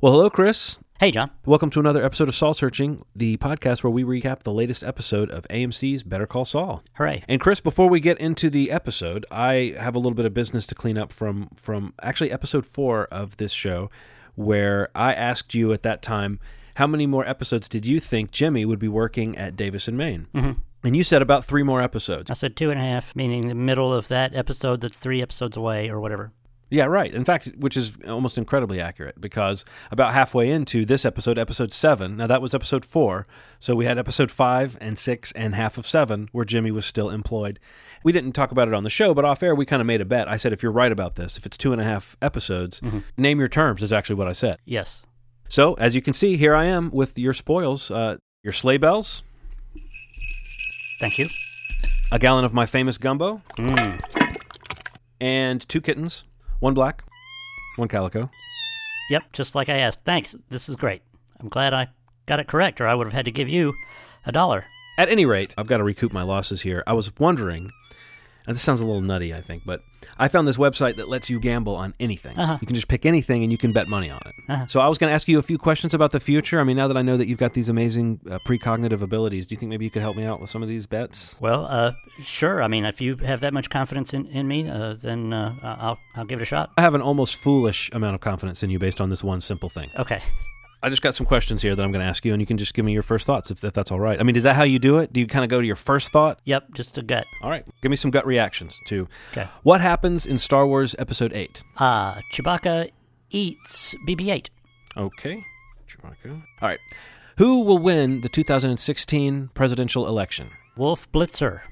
Well, hello, Chris. Hey, John. Welcome to another episode of Saul Searching, the podcast where we recap the latest episode of AMC's Better Call Saul. Hooray. And Chris, before we get into the episode, I have a little bit of business to clean up from from actually episode 4 of this show where I asked you at that time how many more episodes did you think Jimmy would be working at Davis and Main? Mhm. And you said about 3 more episodes. I said two and a half, meaning the middle of that episode that's three episodes away or whatever. Yeah, right. In fact, which is almost incredibly accurate because about halfway into this episode, episode seven, now that was episode four. So we had episode five and six and half of seven where Jimmy was still employed. We didn't talk about it on the show, but off air, we kind of made a bet. I said, if you're right about this, if it's two and a half episodes, name your terms, is actually what I said. Yes. So as you can see, here I am with your spoils uh, your sleigh bells, Thank you. a gallon of my famous gumbo, Mm. and two kittens, one black, one calico. Yep, just like I asked. Thanks. This is great. I'm glad I got it correct, or I would have had to give you a dollar. At any rate, I've got to recoup my losses here. I was wondering, and this sounds a little nutty, I think, but I found this website that lets you gamble on anything. Uh-huh. You can just pick anything and you can bet money on it. Uh-huh. So I was going to ask you a few questions about the future. I mean, now that I know that you've got these amazing uh, precognitive abilities, do you think maybe you could help me out with some of these bets? Well, uh, sure. I mean, if you have that much confidence in, in me, uh, then uh, I'll, I'll give it a shot. I have an almost foolish amount of confidence in you based on this one simple thing. Okay. I just got some questions here that I'm going to ask you, and you can just give me your first thoughts if, if that's all right. I mean, is that how you do it? Do you kind of go to your first thought? Yep, just a gut. All right, give me some gut reactions to Okay. what happens in Star Wars Episode 8. Uh, Chewbacca eats BB 8. Okay. Chewbacca. All right. Who will win the 2016 presidential election? Wolf Blitzer.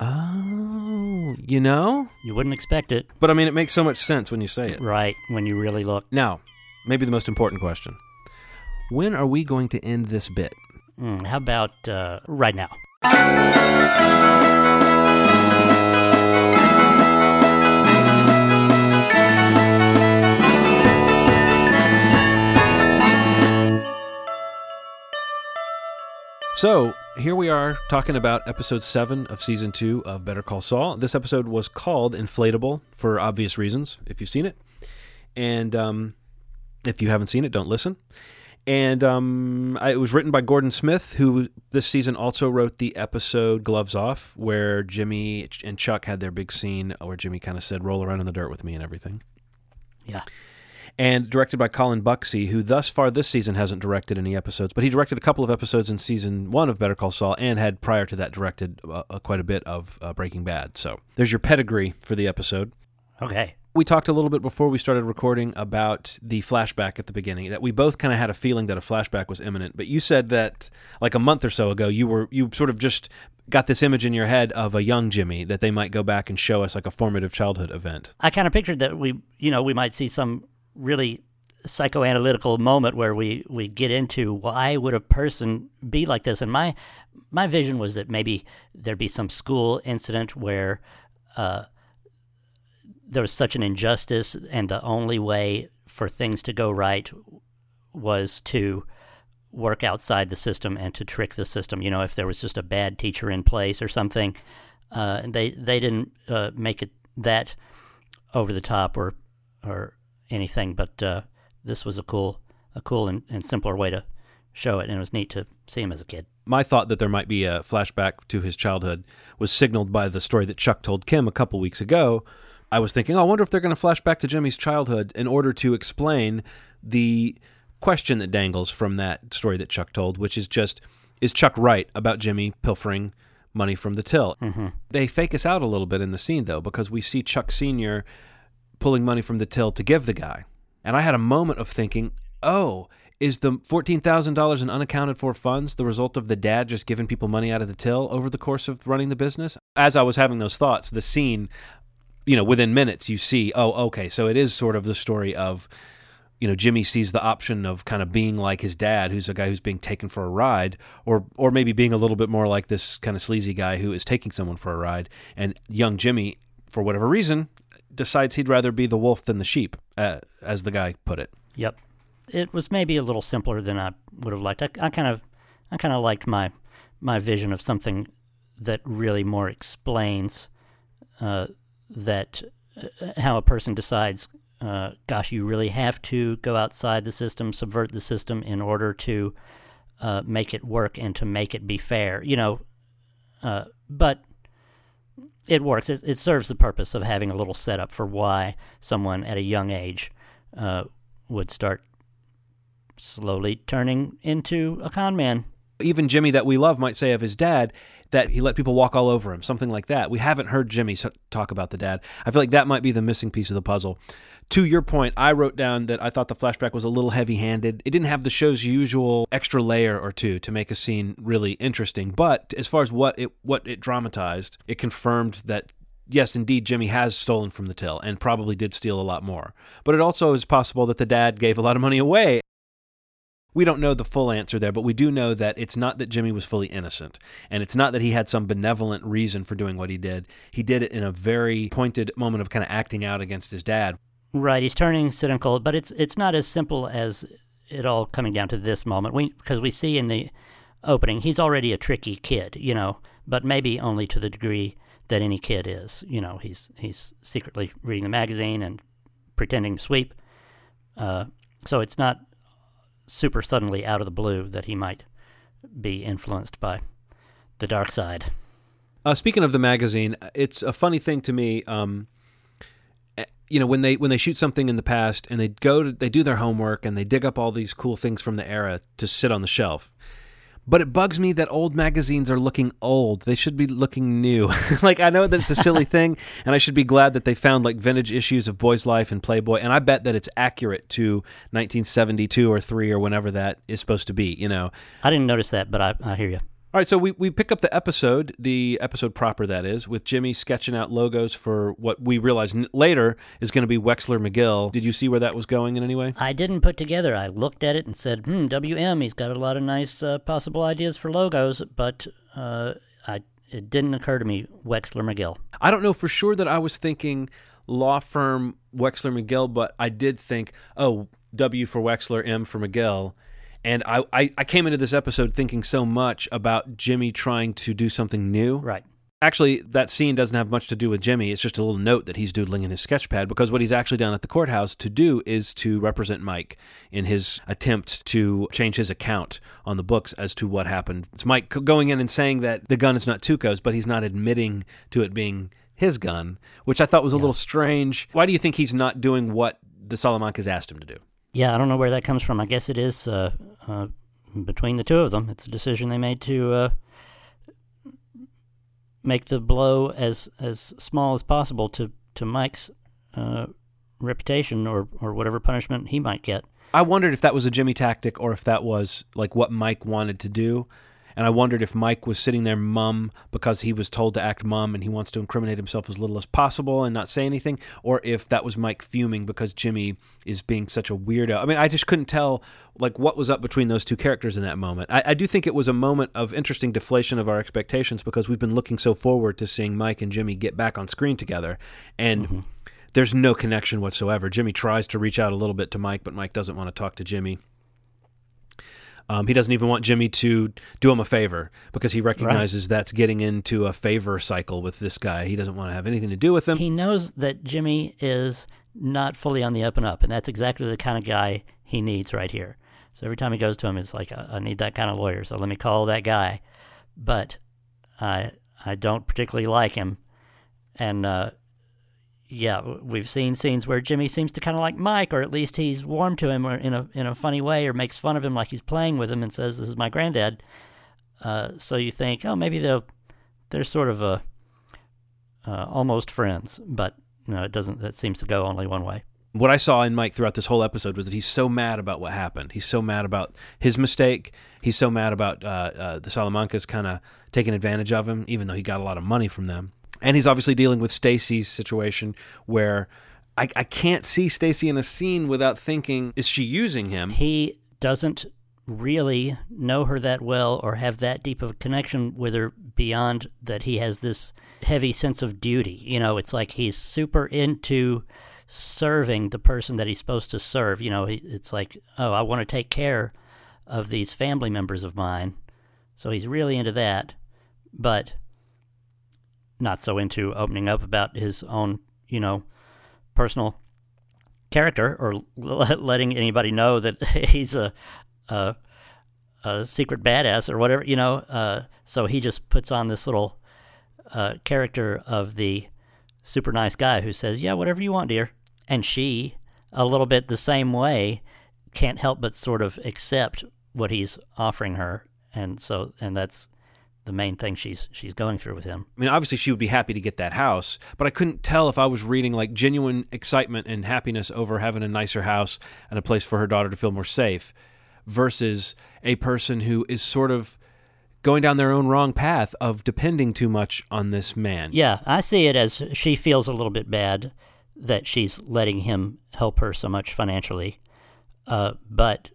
Oh, you know? You wouldn't expect it, But I mean, it makes so much sense when you say it. right, when you really look. Now, maybe the most important question When are we going to end this bit? Mm, how about uh, right now? So, here we are talking about episode 7 of season 2 of Better Call Saul. This episode was called Inflatable for obvious reasons, if you've seen it. And um, if you haven't seen it, don't listen. And um, I, it was written by Gordon Smith, who this season also wrote the episode Gloves Off, where Jimmy and Chuck had their big scene where Jimmy kind of said, Roll around in the dirt with me and everything. Yeah. And directed by Colin Bucksey, who thus far this season hasn't directed any episodes, but he directed a couple of episodes in season one of Better Call Saul and had prior to that directed uh, uh, quite a bit of uh, Breaking Bad. So there's your pedigree for the episode. Okay. We talked a little bit before we started recording about the flashback at the beginning. That we both kind of had a feeling that a flashback was imminent. But you said that like a month or so ago, you were you sort of just got this image in your head of a young Jimmy that they might go back and show us like a formative childhood event. I kind of pictured that we, you know, we might see some really psychoanalytical moment where we, we get into why would a person be like this, and my my vision was that maybe there'd be some school incident where uh, there was such an injustice, and the only way for things to go right was to work outside the system and to trick the system. You know, if there was just a bad teacher in place or something, uh, they they didn't uh, make it that over the top or or anything. But uh, this was a cool a cool and, and simpler way to show it, and it was neat to see him as a kid. my thought that there might be a flashback to his childhood was signaled by the story that Chuck told Kim a couple weeks ago. I was thinking, oh, I wonder if they're going to flash back to Jimmy's childhood in order to explain the question that dangles from that story that Chuck told, which is just, is Chuck right about Jimmy pilfering money from the till? Mm-hmm. They fake us out a little bit in the scene, though, because we see Chuck Sr. pulling money from the till to give the guy. And I had a moment of thinking, oh, is the $14,000 in unaccounted for funds the result of the dad just giving people money out of the till over the course of running the business? As I was having those thoughts, the scene, you know, within minutes, you see, oh, okay, so it is sort of the story of, you know, Jimmy sees the option of kind of being like his dad, who's a guy who's being taken for a ride, or or maybe being a little bit more like this kind of sleazy guy who is taking someone for a ride. And young Jimmy, for whatever reason, decides he'd rather be the wolf than the sheep, uh, as the guy put it. Yep. It was maybe a little simpler than I would have liked. I, I kind of, I kind of liked my, my vision of something that really more explains uh, that uh, how a person decides uh, gosh, you really have to go outside the system, subvert the system in order to uh, make it work and to make it be fair. You know, uh, but it works. It, it, serves the purpose of having a little setup for why someone at a young age uh, would start slowly turning into a con man. Even Jimmy, that we love, might say of his dad that he let people walk all over him, something like that. We haven't heard Jimmy talk about the dad. I feel like that might be the missing piece of the puzzle. To your point, I wrote down that I thought the flashback was a little heavy handed. It didn't have the show's usual extra layer or two to make a scene really interesting. But as far as what it what it dramatized, it confirmed that yes, indeed, Jimmy has stolen from the till and probably did steal a lot more. But it also is possible that the dad gave a lot of money away we don't know the full answer there, but we do know that it's not that Jimmy was fully innocent. And it's not that he had some benevolent reason for doing what he did. He did it in a very pointed moment of kind of acting out against his dad. Right, he's turning cynical, but it's it's not as simple as it all coming down to this moment. We because we see in the opening he's already a tricky kid, you know, but maybe only to the degree that any kid is. You know, he's he's secretly reading the magazine and pretending to sweep. Uh, so it's not super suddenly out of the blue that he might be influenced by the dark side. Uh, speaking of the magazine, it's a funny thing to me. Um, eh, you know, when they when they shoot something in the past and they go to they do their homework and they dig up all these cool things from the era to sit on the shelf. But it bugs me that old magazines are looking old. They should be looking new. like I know that it's a silly thing, and I should be glad that they found like vintage issues of Boy's Life and Playboy, and I bet that it's accurate to 1972 or three or whenever that is supposed to be. You know, I didn't notice that, but I, I hear you. All right, so we, we pick up the episode, the episode proper that is, with Jimmy sketching out logos for what we realize n- later is going to be Wexler McGill. Did you see where that was going in any way? I didn't put together. I looked at it and said, hmm, WM, he's got a lot of nice uh, possible ideas for logos, but uh, I, it didn't occur to me Wexler McGill. I don't know for sure that I was thinking law firm Wexler McGill, but I did think, oh, W for Wexler, M for McGill and I, I, I came into this episode thinking so much about Jimmy trying to do something new. Right. Actually, that scene doesn't have much to do with Jimmy. It's just a little note that he's doodling in his sketch pad because what he's actually down at the courthouse to do is to represent Mike in his attempt to change his account on the books as to what happened. It's Mike going in and saying that the gun is not Tuco's, but he's not admitting to it being his gun, which I thought was a yeah. little strange. Why do you think he's not doing what the Salamancas asked him to do? Yeah, I don't know where that comes from. I guess it is uh, uh, between the two of them. It's a decision they made to uh, make the blow as as small as possible to to Mike's uh, reputation or or whatever punishment he might get. I wondered if that was a Jimmy tactic or if that was like what Mike wanted to do. And I wondered if Mike was sitting there mum because he was told to act mum and he wants to incriminate himself as little as possible and not say anything, or if that was Mike fuming because Jimmy is being such a weirdo. I mean, I just couldn't tell like what was up between those two characters in that moment. I, I do think it was a moment of interesting deflation of our expectations because we've been looking so forward to seeing Mike and Jimmy get back on screen together. And mm-hmm there's no connection whatsoever. Jimmy tries to reach out a little bit to Mike, but Mike doesn't want to talk to Jimmy. Um, he doesn't even want Jimmy to do him a favor because he recognizes right. that's getting into a favor cycle with this guy. He doesn't want to have anything to do with him. He knows that Jimmy is not fully on the up and up, and that's exactly the kind of guy he needs right here. So every time he goes to him, it's like, I need that kind of lawyer, so let me call that guy. But I I don't particularly like him, and uh, yeah, we've seen scenes where Jimmy seems to kind of like Mike, or at least he's warm to him, in a in a funny way, or makes fun of him like he's playing with him and says, "This is my granddad." Uh, so you think, oh, maybe they're they're sort of a uh, almost friends, but no, it doesn't. That seems to go only one way. What I saw in Mike throughout this whole episode was that he's so mad about what happened. He's so mad about his mistake. He's so mad about uh, uh the Salamancas kind of taking advantage of him, even though he got a lot of money from them and he's obviously dealing with Stacey's situation where I, I can't see Stacy in a scene without thinking, is she using him? He doesn't really know her that well or have that deep of a connection with her beyond that he has this heavy sense of duty. You know, it's like he's super into serving the person that he's supposed to serve. You know, it's like, oh, I want to take care of these family members of mine. So he's really into that. But not so into opening up about his own, you know, personal character or letting anybody know that he's a, a, a secret badass or whatever, you know. Uh, so he just puts on this little uh, character of the super nice guy who says, "Yeah, whatever you want, dear," and she, a little bit the same way, can't help but sort of accept what he's offering her, and so and that's the main thing she's she's going through with him. I mean, obviously she would be happy to get that house, but I couldn't tell if I was reading like genuine excitement and happiness over having a nicer house and a place for her daughter to feel more safe versus a person who is sort of going down their own wrong path of depending too much on this man. Yeah, I see it as she feels a little bit bad that she's letting him help her so much financially. Uh, but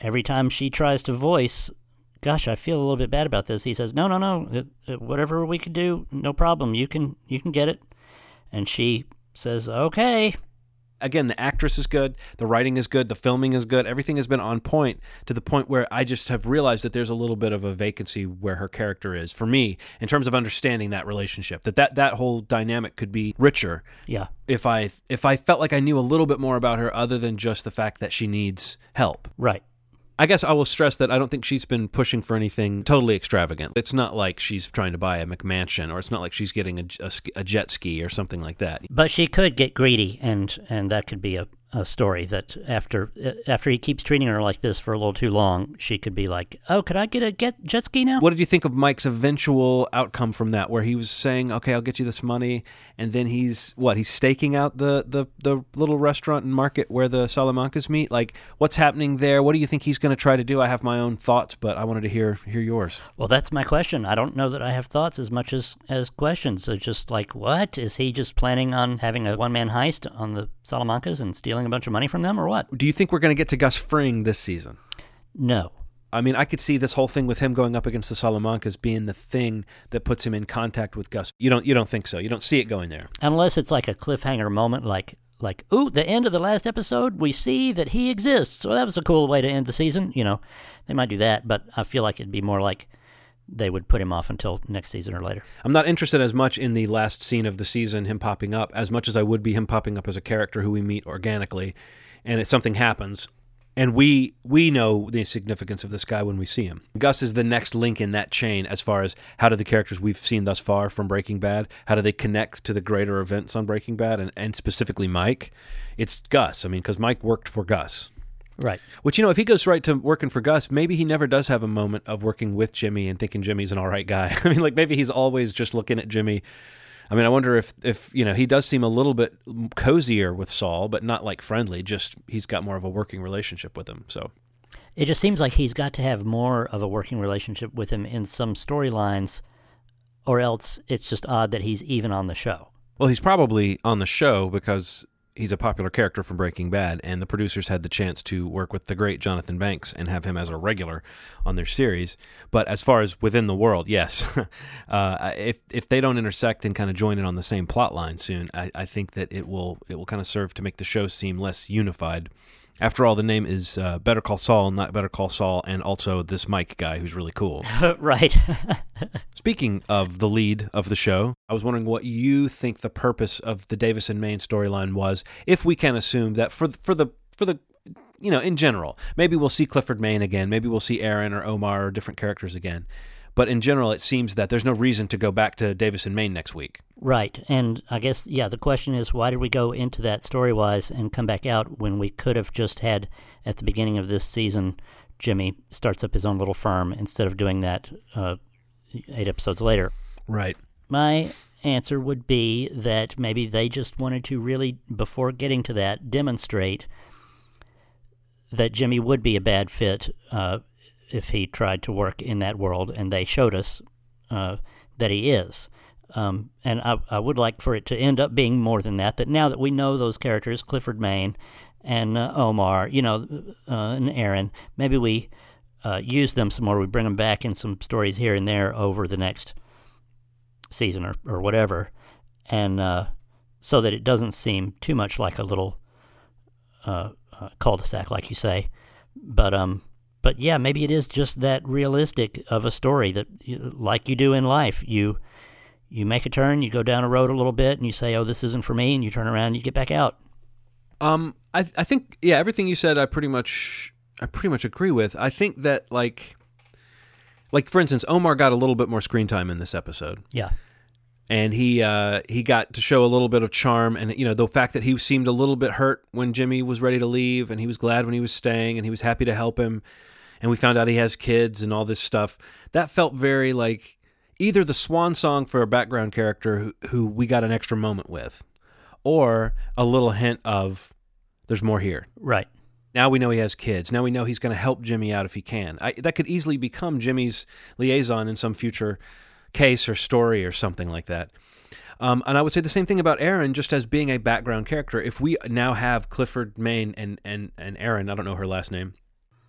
every time she tries to voice gosh, I feel a little bit bad about this. He says, no, no, no, whatever we could do, no problem. You can, you can get it. And she says, okay. Again, the actress is good, the writing is good, the filming is good. Everything has been on point to the point where I just have realized that there's a little bit of a vacancy where her character is for me in terms of understanding that relationship. That that that whole dynamic could be richer. Yeah. If I if I felt like I knew a little bit more about her other than just the fact that she needs help. Right. I guess I will stress that I don't think she's been pushing for anything totally extravagant. It's not like she's trying to buy a McMansion, or it's not like she's getting a, a, a jet ski or something like that. But she could get greedy, and and that could be a, a story that after uh, after he keeps treating her like this for a little too long, she could be like, "Oh, could I get a get jet ski now?" What did you think of Mike's eventual outcome from that, where he was saying, "Okay, I'll get you this money," and then he's what? He's staking out the the the little restaurant and market where the Salamancas meet. Like, what's happening there? What do you think he's going to try to do? I have my own thoughts, but I wanted to hear hear yours. Well, that's my question. I don't know that I have thoughts as much as as questions. So just like, what is he just planning on having a one man heist on the Salamancas and stealing a bunch of money from them, or what? Do you think we're going to get to Gus Fring this season? No. I mean, I could see this whole thing with him going up against the Salamancas being the thing that puts him in contact with Gus. You don't you don't think so? You don't see it going there. Unless it's like a cliffhanger moment like like, ooh, the end of the last episode, we see that he exists. So that was a cool way to end the season. You know, they might do that, but I feel like it'd be more like they would put him off until next season or later. I'm not interested as much in the last scene of the season, him popping up, as much as I would be him popping up as a character who we meet organically, and if something happens, and we we know the significance of this guy when we see him. Gus is the next link in that chain as far as how do the characters we've seen thus far from Breaking Bad, how do they connect to the greater events on Breaking Bad, and, and specifically Mike. It's Gus. I mean, because Mike worked for Gus. Right. Which, you know, if he goes right to working for Gus, maybe he never does have a moment of working with Jimmy and thinking Jimmy's an all right guy. I mean, like maybe he's always just looking at Jimmy. I mean, I wonder if, if, you know, he does seem a little bit cozier with Saul, but not like friendly, just he's got more of a working relationship with him. So it just seems like he's got to have more of a working relationship with him in some storylines, or else it's just odd that he's even on the show. Well, he's probably on the show because he's a popular character from Breaking Bad, and the producers had the chance to work with the great Jonathan Banks and have him as a regular on their series. But as far as within the world, yes, uh, if if they don't intersect and kind of join in on the same plot line soon, I, I think that it will it will kind of serve to make the show seem less unified. After all, the name is uh, Better Call Saul, not Better Call Saul, and also this Mike guy who's really cool. right. Speaking of the lead of the show, I was wondering what you think the purpose of the Davis and Main storyline was, if we can assume that for for the for the you know in general, maybe we'll see Clifford Main again, maybe we'll see Erin or Omar or different characters again. But in general, it seems that there's no reason to go back to Davis and Main next week. Right. And I guess, yeah, the question is why did we go into that story wise and come back out when we could have just had at the beginning of this season, Jimmy starts up his own little firm instead of doing that uh, eight episodes later? Right. My answer would be that maybe they just wanted to really, before getting to that, demonstrate that Jimmy would be a bad fit uh, if he tried to work in that world, and they showed us uh, that he is. Um, and I, I, would like for it to end up being more than that. That now that we know those characters, Clifford Main and uh, Omar, you know, uh, and Erin, maybe we uh, use them some more. We bring them back in some stories here and there over the next season or, or whatever, and uh, so that it doesn't seem too much like a little uh, cul-de-sac, like you say. But um, but yeah, maybe it is just that realistic of a story that, like you do in life, you you make a turn, you go down a road a little bit, and you say, "Oh, this isn't for me," and you turn around, and you get back out. Um, I I think yeah, everything you said, I pretty much I pretty much agree with. I think that like like for instance, Omar got a little bit more screen time in this episode. Yeah. and he uh, he got to show a little bit of charm, and you know the fact that he seemed a little bit hurt when Jimmy was ready to leave, and he was glad when he was staying, and he was happy to help him, and we found out he has kids and all this stuff. That felt very like either the swan song for a background character who, who we got an extra moment with, or a little hint of there's more here. Right. Now we know he has kids. Now we know he's going to help Jimmy out if he can. I, that could easily become Jimmy's liaison in some future case or story or something like that. Um, and I would say the same thing about Erin, just as being a background character. If we now have Clifford Main and and and Erin, I don't know her last name,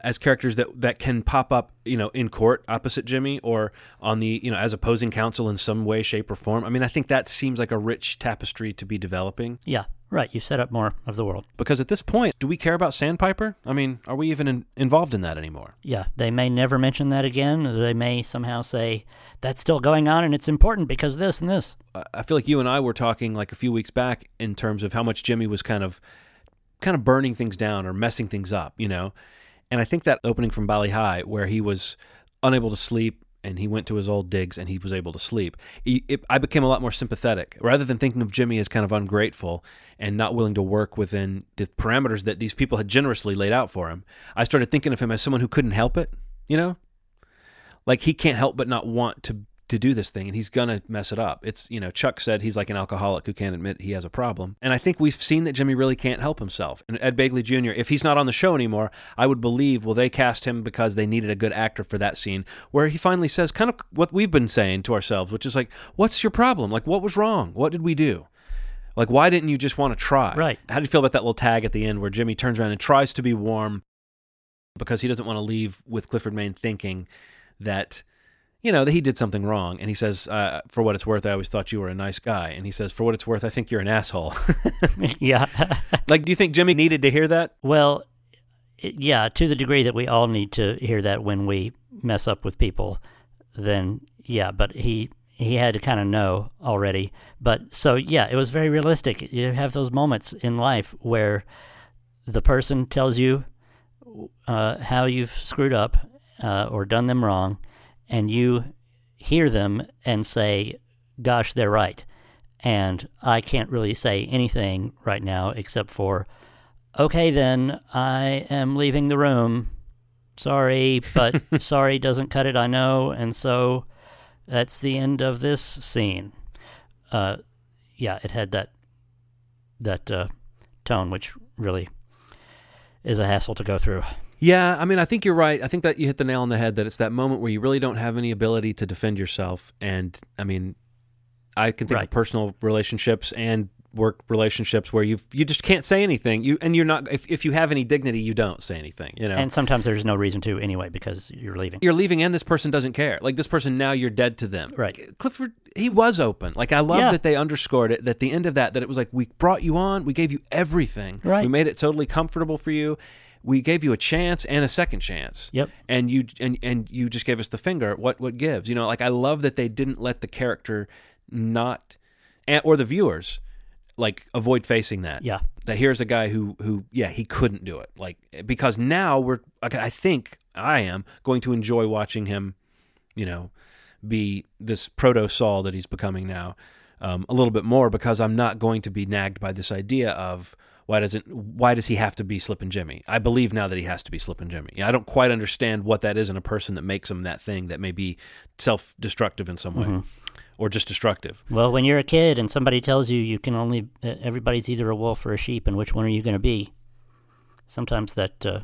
as characters that that can pop up, you know, in court opposite Jimmy or on the you know as opposing counsel in some way, shape, or form. I mean, I think that seems like a rich tapestry to be developing. Yeah. Right. You set up more of the world. Because at this point, do we care about Sandpiper? I mean, are we even in, involved in that anymore? Yeah. They may never mention that again. They may somehow say that's still going on and it's important because this and this. I- I feel like you and I were talking like a few weeks back in terms of how much Jimmy was kind of kind of burning things down or messing things up, you know. And I think that opening from Bali Ha'i where he was unable to sleep and he went to his old digs and he was able to sleep. He, it, I became a lot more sympathetic rather than thinking of Jimmy as kind of ungrateful and not willing to work within the parameters that these people had generously laid out for him. I started thinking of him as someone who couldn't help it, you know? Like he can't help but not want to to do this thing and he's gonna mess it up. It's you know, Chuck said he's like an alcoholic who can't admit he has a problem. And I think we've seen that Jimmy really can't help himself. And Ed Begley Jr., if he's not on the show anymore, I would believe well they cast him because they needed a good actor for that scene where he finally says kind of what we've been saying to ourselves, which is like, What's your problem? Like what was wrong? What did we do? Like why didn't you just want to try? Right. How do you feel about that little tag at the end where Jimmy turns around and tries to be warm because he doesn't want to leave with Clifford Main thinking that you know that he did something wrong and he says uh, for what it's worth i always thought you were a nice guy and he says for what it's worth i think you're an asshole yeah. like do you think jimmy needed to hear that well, yeah, to the degree that we all need to hear that when we mess up with people, then yeah, but he he had to kind of know already. But so yeah, it was very realistic. You have those moments in life where the person tells you uh, how you've screwed up uh, or done them wrong, and you hear them and say, "Gosh, they're right." And I can't really say anything right now except for, "Okay, then I am leaving the room." Sorry, but sorry doesn't cut it. I know, and so that's the end of this scene. Uh, yeah, it had that that uh, tone, which really is a hassle to go through. Yeah i mean i think you're right i think that you hit the nail on the head that it's that moment where you really don't have any ability to defend yourself and i mean i can think Right. of personal relationships and work relationships where you you just can't say anything you and you're not if, if you have any dignity you don't say anything you know And sometimes there's no reason to anyway because you're leaving. you're leaving and this person doesn't care. Like this person now you're dead to them. Right. Clifford he was open. Like I love Yeah. that they underscored it that the end of that that it was like we brought you on, we gave you everything. Right. We made it totally comfortable for you. We gave you a chance and a second chance. Yep. And you and and you just gave us the finger. What what gives? You know, like I love that they didn't let the character not or the viewers like avoid facing that Yeah. that here's a guy who who yeah he couldn't do it like because now we're I think I am going to enjoy watching him you know be this proto Saul that he's becoming now um, a little bit more because I'm not going to be nagged by this idea of why doesn't why does he have to be Slippin' Jimmy? I believe now that he has to be Slippin' Jimmy. I don't quite understand what that is in a person that makes him that thing that may be self destructive in some way or just destructive. Well, when you're a kid and somebody tells you you can only, uh, everybody's either a wolf or a sheep, and which one are you going to be? Sometimes that uh,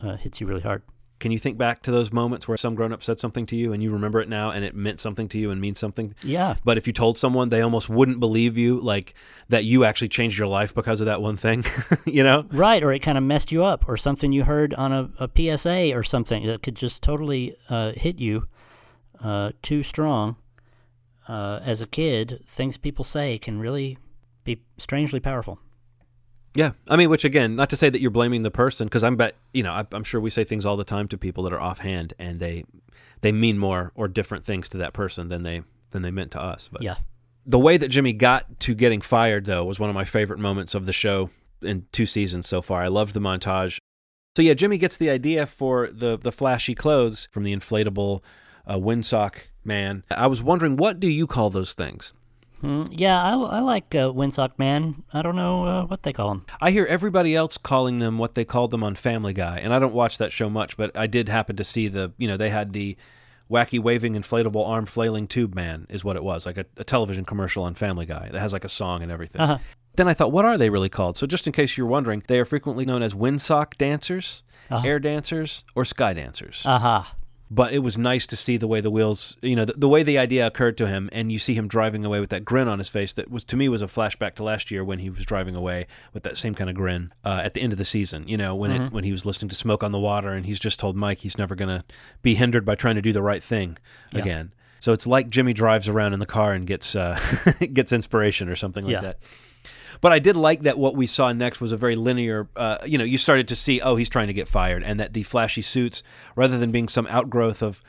uh, hits you really hard. Can you think back to those moments where some grown up said something to you and you remember it now and it meant something to you and means something? Yeah. But if you told someone, they almost wouldn't believe you, like that you actually changed your life because of that one thing, you know? Right, or it kind of messed you up, or something you heard on a, a PSA or something that could just totally uh, hit you uh, too strong. Uh, as a kid, things people say can really be strangely powerful. Yeah. I mean, which again, not to say that you're blaming the person, because I'm bet, you know, I, I'm sure we say things all the time to people that are offhand and they, they mean more or different things to that person than they, than they meant to us. But Yeah. the way that Jimmy got to getting fired, though, was one of my favorite moments of the show in two seasons so far. I loved the montage. So yeah, Jimmy gets the idea for the the flashy clothes from the inflatable uh, windsock man. I was wondering, what do you call those things? Mm, yeah, I, I like uh, Windsock Man. I don't know uh, what they call him. I hear everybody else calling them what they called them on Family Guy, and I don't watch that show much, but I did happen to see the, you know, they had the wacky waving inflatable arm flailing tube man is what it was, like a, a television commercial on Family Guy that has like a song and everything. Uh-huh. Then I thought, what are they really called? So just in case you're wondering, they are frequently known as windsock dancers, Uh-huh. air dancers, or sky dancers. Aha. But it was nice to see the way the wheels, you know, the, the way the idea occurred to him, and you see him driving away with that grin on his face. That was to me was a flashback to last year when he was driving away with that same kind of grin uh, at the end of the season. You know, when it when he was listening to Smoke on the Water, and he's just told Mike he's never going to be hindered by trying to do the right thing again. So it's like Jimmy drives around in the car and gets uh, gets inspiration or something like Yeah. that. But I did like that what we saw next was a very linear. Uh, you know, you started to see, oh, he's trying to get fired, and that the flashy suits, rather than being some outgrowth of,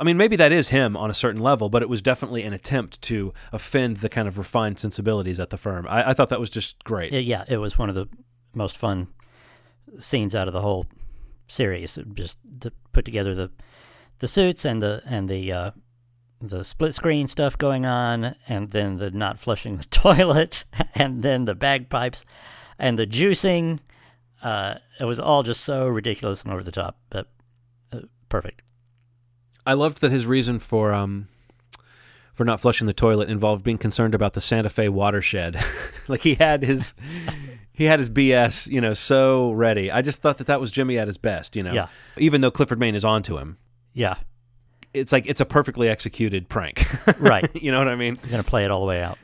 I mean, maybe that is him on a certain level, but it was definitely an attempt to offend the kind of refined sensibilities at the firm. I, I thought that was just great. Yeah, it was one of the most fun scenes out of the whole series. Just to put together the the suits and the and the uh, the split screen stuff going on, and then the not flushing the toilet, and then the bagpipes, and the juicing. Uh, it was all just so ridiculous and over the top, but uh, perfect. I loved that his reason for um for not flushing the toilet involved being concerned about the Santa Fe watershed. like he had his he had his BS, you know, so ready. I just thought that that was Jimmy at his best, you know. Yeah. Even though Clifford Main is onto him, Yeah, it's like it's a perfectly executed prank. right. you know what I mean? You're gonna play it all the way out.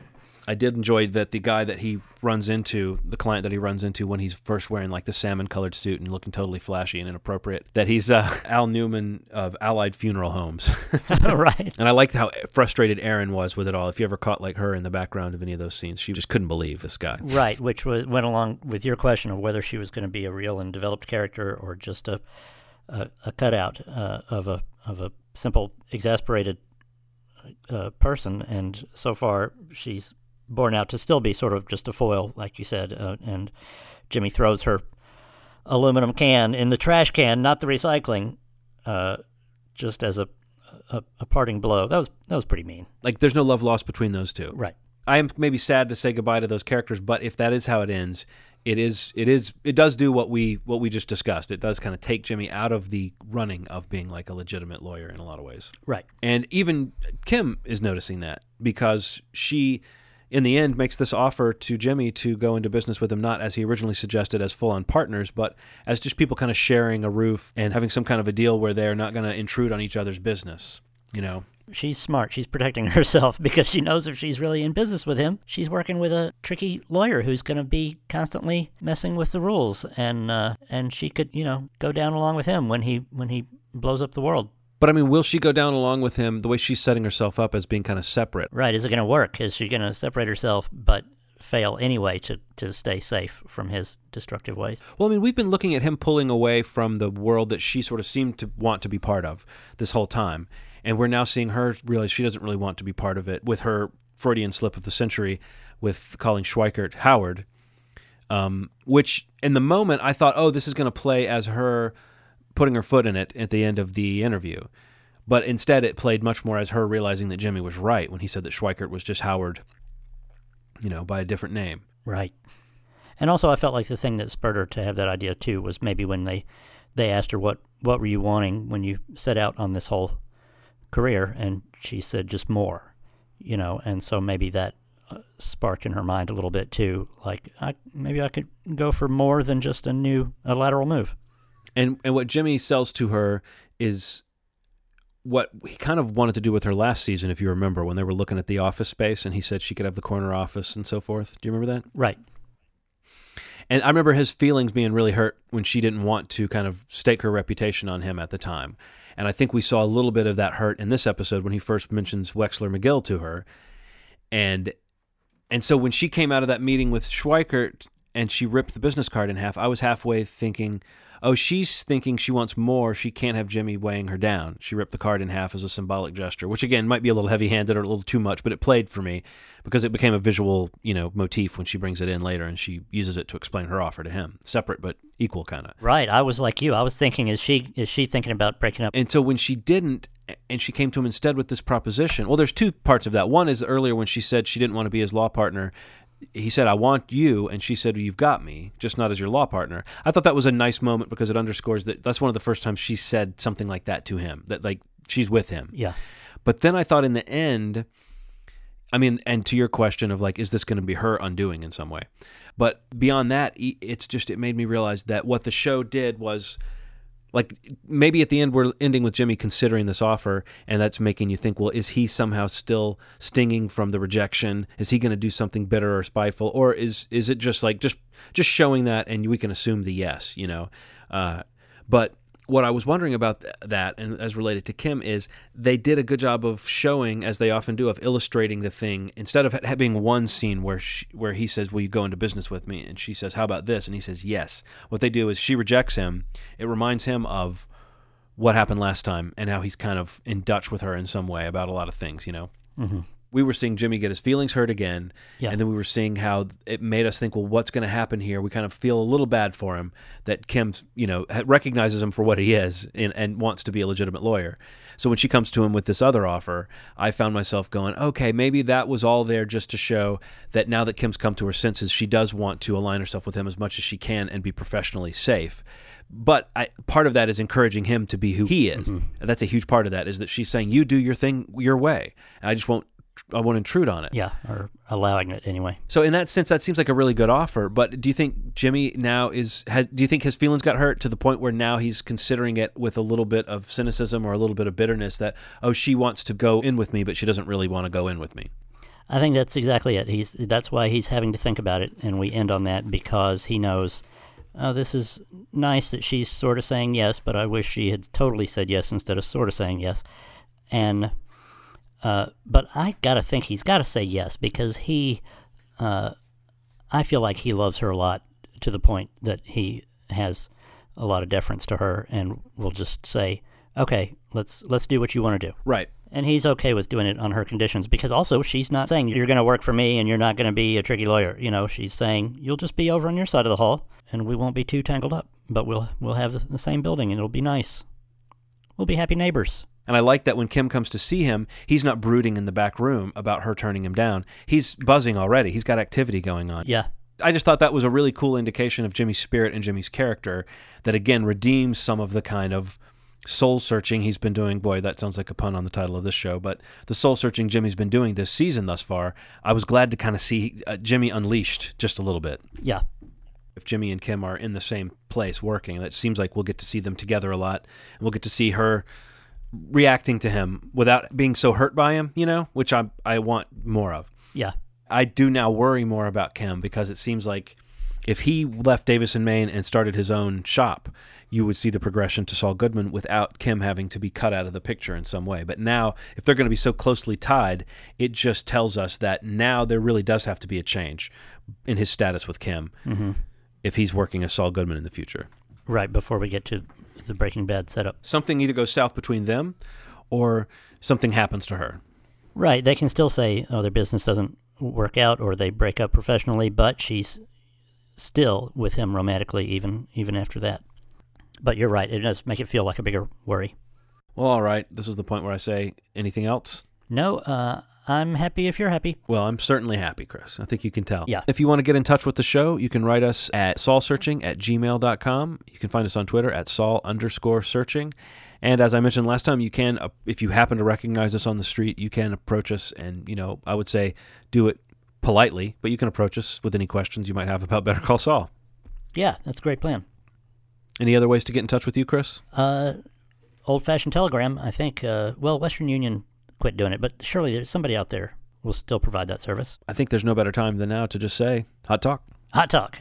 I did enjoy that the guy that he runs into, the client that he runs into when he's first wearing like the salmon colored suit and looking totally flashy and inappropriate, that he's uh, Al Newman of Allied Funeral Homes. right. And I liked how frustrated Erin was with it all. If you ever caught like her in the background of any of those scenes, she just couldn't believe this guy. Right, which was went along with your question of whether she was going to be a real and developed character or just a a, a cutout uh, of a of a simple exasperated uh, person. And so far, she's borne out to still be sort of just a foil, like you said. Uh, and Jimmy throws her aluminum can in the trash can, not the recycling, uh, just as a, a a parting blow. That was that was pretty mean. Like there's no love lost between those two. Right. I am maybe sad to say goodbye to those characters, but if that is how it ends, it is it is it does do what we what we just discussed. It does kind of take Jimmy out of the running of being like a legitimate lawyer in a lot of ways. Right. And even Kim is noticing that because she, in the end, makes this offer to Jimmy to go into business with him, not as he originally suggested as full on partners, but as just people kind of sharing a roof and having some kind of a deal where they're not going to intrude on each other's business. You know, she's smart. She's protecting herself because she knows if she's really in business with him, she's working with a tricky lawyer who's going to be constantly messing with the rules, and uh, and she could you know go down along with him when he when he blows up the world. but I mean, will she go down along with him the way she's setting herself up as being kind of separate? Right? Is it going to work? Is she going to separate herself but fail anyway to to stay safe from his destructive ways? Well, I mean, we've been looking at him pulling away from the world that she sort of seemed to want to be part of this whole time. And we're now seeing her realize she doesn't really want to be part of it with her Freudian slip of the century with calling Schweikart Howard. Um, which in the moment I thought, oh, this is going to play as her putting her foot in it at the end of the interview. But instead, it played much more as her realizing that Jimmy was right when he said that Schweikart was just Howard, you know, by a different name. Right. And also, I felt like the thing that spurred her to have that idea too was maybe when they they asked her what what were you wanting when you set out on this whole career, and she said just more, you know. And so maybe that uh, sparked in her mind a little bit too, like I, maybe I could go for more than just a new a lateral move. And and what Jimmy sells to her is what he kind of wanted to do with her last season, if you remember, when they were looking at the office space, and he said she could have the corner office and so forth. Do you remember that? Right. And I remember his feelings being really hurt when she didn't want to kind of stake her reputation on him at the time. And I think we saw a little bit of that hurt in this episode when he first mentions Wexler McGill to her. And and so when she came out of that meeting with Schweikart and she ripped the business card in half, I was halfway thinking, oh, she's thinking she wants more. She can't have Jimmy weighing her down. She ripped the card in half as a symbolic gesture, which again might be a little heavy handed or a little too much, but it played for me because it became a visual, you know, motif when she brings it in later and she uses it to explain her offer to him. Separate but equal kind of. Right. I was like you. I was thinking, is she is she thinking about breaking up? And so when she didn't, and she came to him instead with this proposition. Well, there's two parts of that. One is earlier when she said she didn't want to be his law partner. He said, "I want you," and she said, "You've got me, just not as your law partner." I thought that was a nice moment because it underscores that that's one of the first times she said something like that to him. That like she's with him. Yeah. But then I thought in the end, I mean, and to your question of like, is this going to be her undoing in some way? But beyond that, it's just it made me realize that what the show did was like maybe at the end we're ending with Jimmy considering this offer, and that's making you think, well, is he somehow still stinging from the rejection? Is he going to do something bitter or spiteful, or is is it just like just just showing that, and we can assume the yes, you know? Uh, but what I was wondering about th- that, and as related to Kim, is they did a good job of showing, as they often do, of illustrating the thing instead of having one scene where she, where he says, "Will you go into business with me?" and she says, "How about this?" and he says, "Yes." What they do is she rejects him. It reminds him of what happened last time and how he's kind of in Dutch with her in some way about a lot of things, you know. Mm-hmm we were seeing Jimmy get his feelings hurt again, yeah. and then we were seeing how it made us think, well, what's going to happen here? We kind of feel a little bad for him that Kim, you know, recognizes him for what he is and, and wants to be a legitimate lawyer. So when she comes to him with this other offer, I found myself going, okay, maybe that was all there just to show that now that Kim's come to her senses, she does want to align herself with him as much as she can and be professionally safe. But I, part of that is encouraging him to be who he is. Mm-hmm. That's a huge part of that. Is that she's saying, "You do your thing your way, and I just won't I won't intrude on it. Yeah, or allowing it anyway. So in that sense, that seems like a really good offer. But do you think Jimmy now is? Has, do you think his feelings got hurt to the point where now he's considering it with a little bit of cynicism or a little bit of bitterness that oh she wants to go in with me, but she doesn't really want to go in with me? I think that's exactly it. He's that's why he's having to think about it, and we end on that because he knows. Oh, this is nice that she's sort of saying yes, but I wish she had totally said yes instead of sort of saying yes. And uh, but I gotta think he's gotta say yes because he, uh, I feel like he loves her a lot to the point that he has a lot of deference to her and will just say, "Okay, let's let's do what you want to do." Right. And he's okay with doing it on her conditions because also she's not saying you're going to work for me and you're not going to be a tricky lawyer. You know, she's saying you'll just be over on your side of the hall and we won't be too tangled up, but we'll we'll have the same building and it'll be nice. We'll be happy neighbors. And I like that when Kim comes to see him, he's not brooding in the back room about her turning him down. He's buzzing already. He's got activity going on. Yeah. I just thought that was a really cool indication of Jimmy's spirit and Jimmy's character that again redeems some of the kind of soul searching he's been doing. Boy, that sounds like a pun on the title of this show, but the soul searching Jimmy's been doing this season thus far. I was glad to kind of see uh, Jimmy unleashed just a little bit. Yeah. If Jimmy and Kim are in the same place working, that seems like we'll get to see them together a lot, and we'll get to see her reacting to him without being so hurt by him, you know, which I I want more of. Yeah. I do now worry more about Kim because it seems like if he left Davis and Main and started his own shop, you would see the progression to Saul Goodman without Kim having to be cut out of the picture in some way. But now, if they're going to be so closely tied, it just tells us that now there really does have to be a change in his status with Kim mm-hmm. if he's working as Saul Goodman in the future. Right before we get to the Breaking Bad setup. Something either goes south between them or something happens to her. Right. They can still say, oh, their business doesn't work out or they break up professionally, but she's still with him romantically even even after that. But you're right. It does make it feel like a bigger worry. Well, all right. This is the point where I say anything else? No, uh, I'm happy if you're happy. Well, I'm certainly happy, Chris. I think you can tell. Yeah. If you want to get in touch with the show, you can write us at saulsearching at gmail.com. You can find us on Twitter at saul underscore searching. And as I mentioned last time, you can, uh, if you happen to recognize us on the street, you can approach us and, you know, I would say do it politely, but you can approach us with any questions you might have about Better Call Saul. Yeah, that's a great plan. Any other ways to get in touch with you, Chris? Uh, old fashioned telegram, I think. Uh, well, Western Union quit doing it, but surely there's somebody out there will still provide that service. I think there's no better time than now to just say hot talk. Hot talk.